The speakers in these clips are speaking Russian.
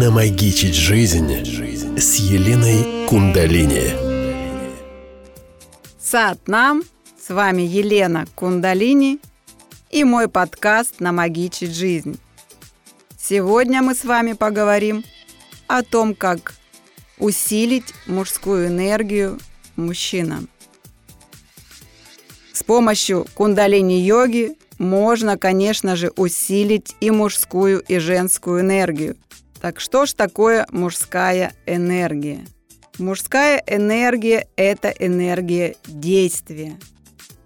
Намагичить жизнь с Еленой Кундалини. Сад нам, с вами Елена Кундалини и мой подкаст «Намагичить жизнь». Сегодня мы с вами поговорим о том, как усилить мужскую энергию мужчинам. С помощью кундалини-йоги можно, конечно же, усилить и мужскую, и женскую энергию. Так что ж такое мужская энергия? Мужская энергия – это энергия действия.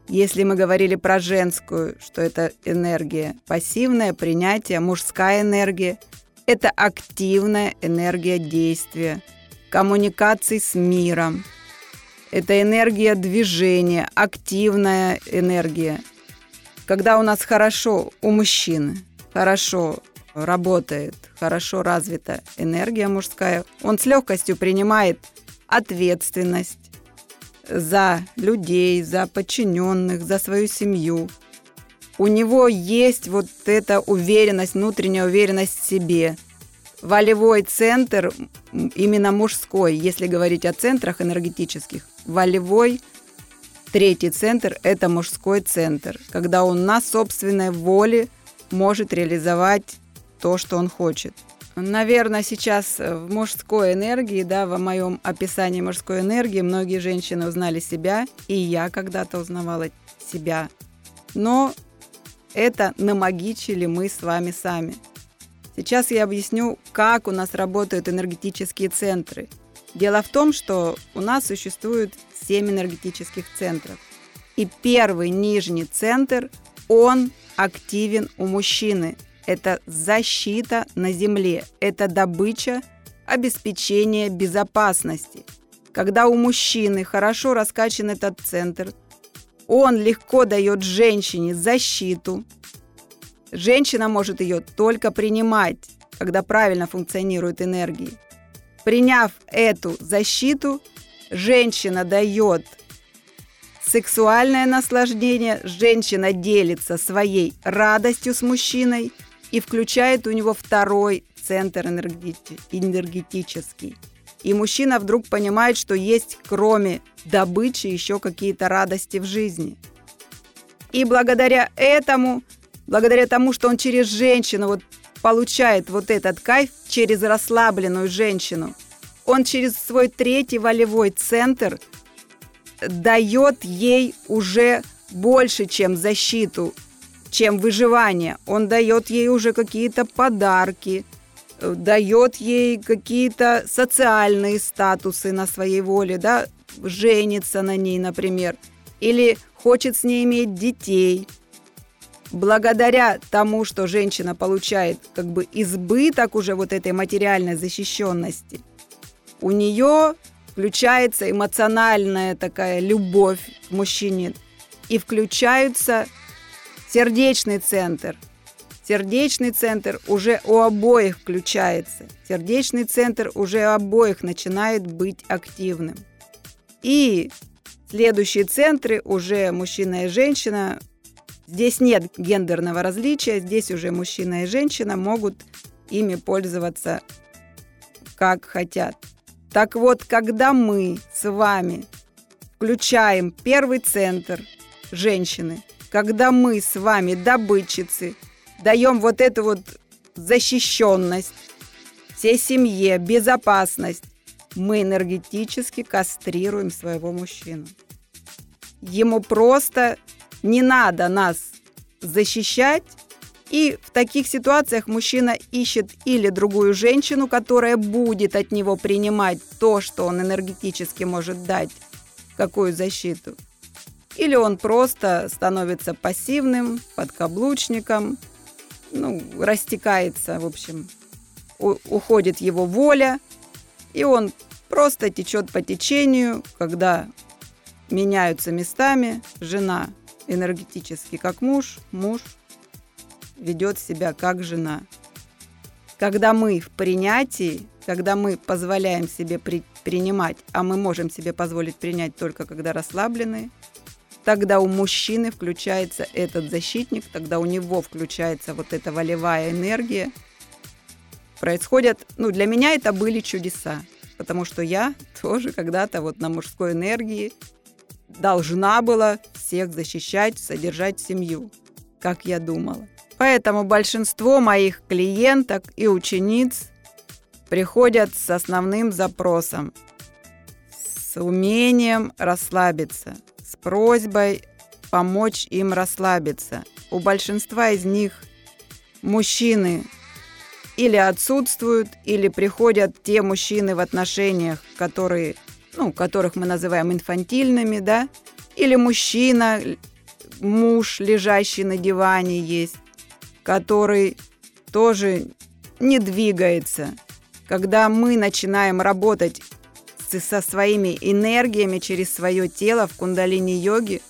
Если мы говорили про женскую, что это энергия пассивное принятие, мужская энергия – это активная энергия действия, коммуникации с миром. Это энергия движения, активная энергия – когда у нас хорошо у мужчины, хорошо работает, хорошо развита энергия мужская, он с легкостью принимает ответственность за людей, за подчиненных, за свою семью. У него есть вот эта уверенность, внутренняя уверенность в себе. Волевой центр, именно мужской, если говорить о центрах энергетических, волевой – Третий центр – это мужской центр, когда он на собственной воле может реализовать то, что он хочет. Наверное, сейчас в мужской энергии, да, в моем описании мужской энергии многие женщины узнали себя, и я когда-то узнавала себя. Но это намагичили мы с вами сами. Сейчас я объясню, как у нас работают энергетические центры. Дело в том, что у нас существует 7 энергетических центров. И первый нижний центр, он активен у мужчины. Это защита на земле, это добыча, обеспечение безопасности. Когда у мужчины хорошо раскачан этот центр, он легко дает женщине защиту. Женщина может ее только принимать, когда правильно функционирует энергия. Приняв эту защиту, женщина дает сексуальное наслаждение, женщина делится своей радостью с мужчиной и включает у него второй центр энергетический. И мужчина вдруг понимает, что есть кроме добычи еще какие-то радости в жизни. И благодаря этому, благодаря тому, что он через женщину вот получает вот этот кайф, через расслабленную женщину – он через свой третий волевой центр дает ей уже больше, чем защиту, чем выживание. Он дает ей уже какие-то подарки, дает ей какие-то социальные статусы на своей воле, да, женится на ней, например, или хочет с ней иметь детей. Благодаря тому, что женщина получает как бы избыток уже вот этой материальной защищенности – у нее включается эмоциональная такая любовь к мужчине и включается сердечный центр. Сердечный центр уже у обоих включается. Сердечный центр уже у обоих начинает быть активным. И следующие центры уже мужчина и женщина. Здесь нет гендерного различия, здесь уже мужчина и женщина могут ими пользоваться как хотят. Так вот, когда мы с вами включаем первый центр женщины, когда мы с вами добытчицы, даем вот эту вот защищенность всей семье, безопасность, мы энергетически кастрируем своего мужчину. Ему просто не надо нас защищать, и в таких ситуациях мужчина ищет или другую женщину, которая будет от него принимать то, что он энергетически может дать, какую защиту. Или он просто становится пассивным, подкаблучником, ну, растекается, в общем, уходит его воля, и он просто течет по течению, когда меняются местами жена энергетически как муж, муж ведет себя как жена. Когда мы в принятии, когда мы позволяем себе при, принимать, а мы можем себе позволить принять только когда расслаблены, тогда у мужчины включается этот защитник, тогда у него включается вот эта волевая энергия. происходят, ну, для меня это были чудеса, потому что я тоже когда-то вот на мужской энергии должна была всех защищать, содержать семью, как я думала. Поэтому большинство моих клиенток и учениц приходят с основным запросом, с умением расслабиться, с просьбой помочь им расслабиться. У большинства из них мужчины или отсутствуют, или приходят те мужчины в отношениях, которые, ну, которых мы называем инфантильными, да, или мужчина, муж, лежащий на диване есть, который тоже не двигается. Когда мы начинаем работать со своими энергиями через свое тело в кундалини-йоге,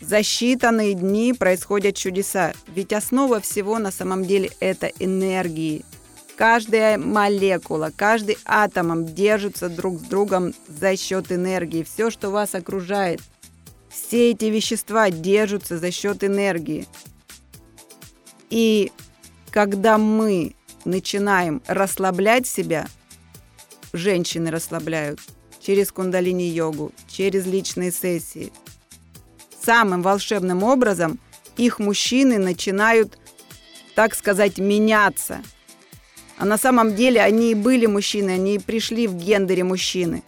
за считанные дни происходят чудеса, ведь основа всего на самом деле это энергии. Каждая молекула, каждый атомом держится друг с другом за счет энергии. Все, что вас окружает, все эти вещества держатся за счет энергии. И когда мы начинаем расслаблять себя, женщины расслабляют через кундалини-йогу, через личные сессии – самым волшебным образом их мужчины начинают, так сказать, меняться. А на самом деле они и были мужчины, они и пришли в гендере мужчины.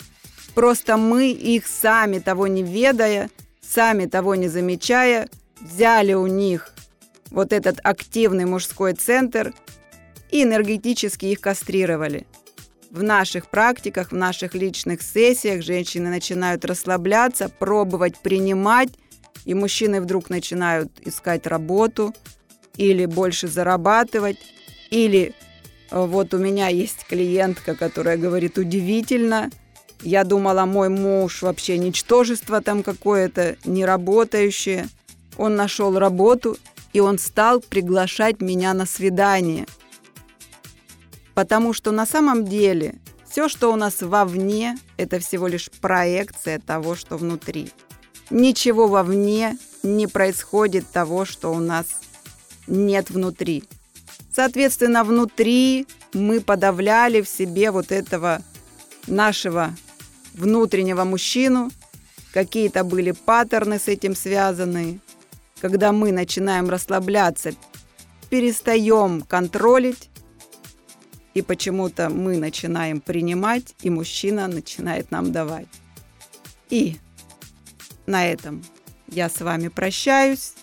Просто мы их сами того не ведая, сами того не замечая, взяли у них вот этот активный мужской центр и энергетически их кастрировали. В наших практиках, в наших личных сессиях женщины начинают расслабляться, пробовать принимать и мужчины вдруг начинают искать работу или больше зарабатывать, или э, вот у меня есть клиентка, которая говорит, удивительно, я думала, мой муж вообще ничтожество там какое-то, не работающее. Он нашел работу, и он стал приглашать меня на свидание. Потому что на самом деле все, что у нас вовне, это всего лишь проекция того, что внутри. Ничего вовне не происходит того, что у нас нет внутри. Соответственно, внутри мы подавляли в себе вот этого нашего внутреннего мужчину. Какие-то были паттерны с этим связаны. Когда мы начинаем расслабляться, перестаем контролить, и почему-то мы начинаем принимать, и мужчина начинает нам давать. И на этом я с вами прощаюсь.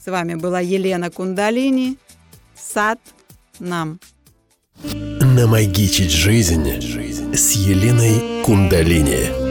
С вами была Елена Кундалини. Сад нам. Намагичить жизнь с Еленой Кундалини.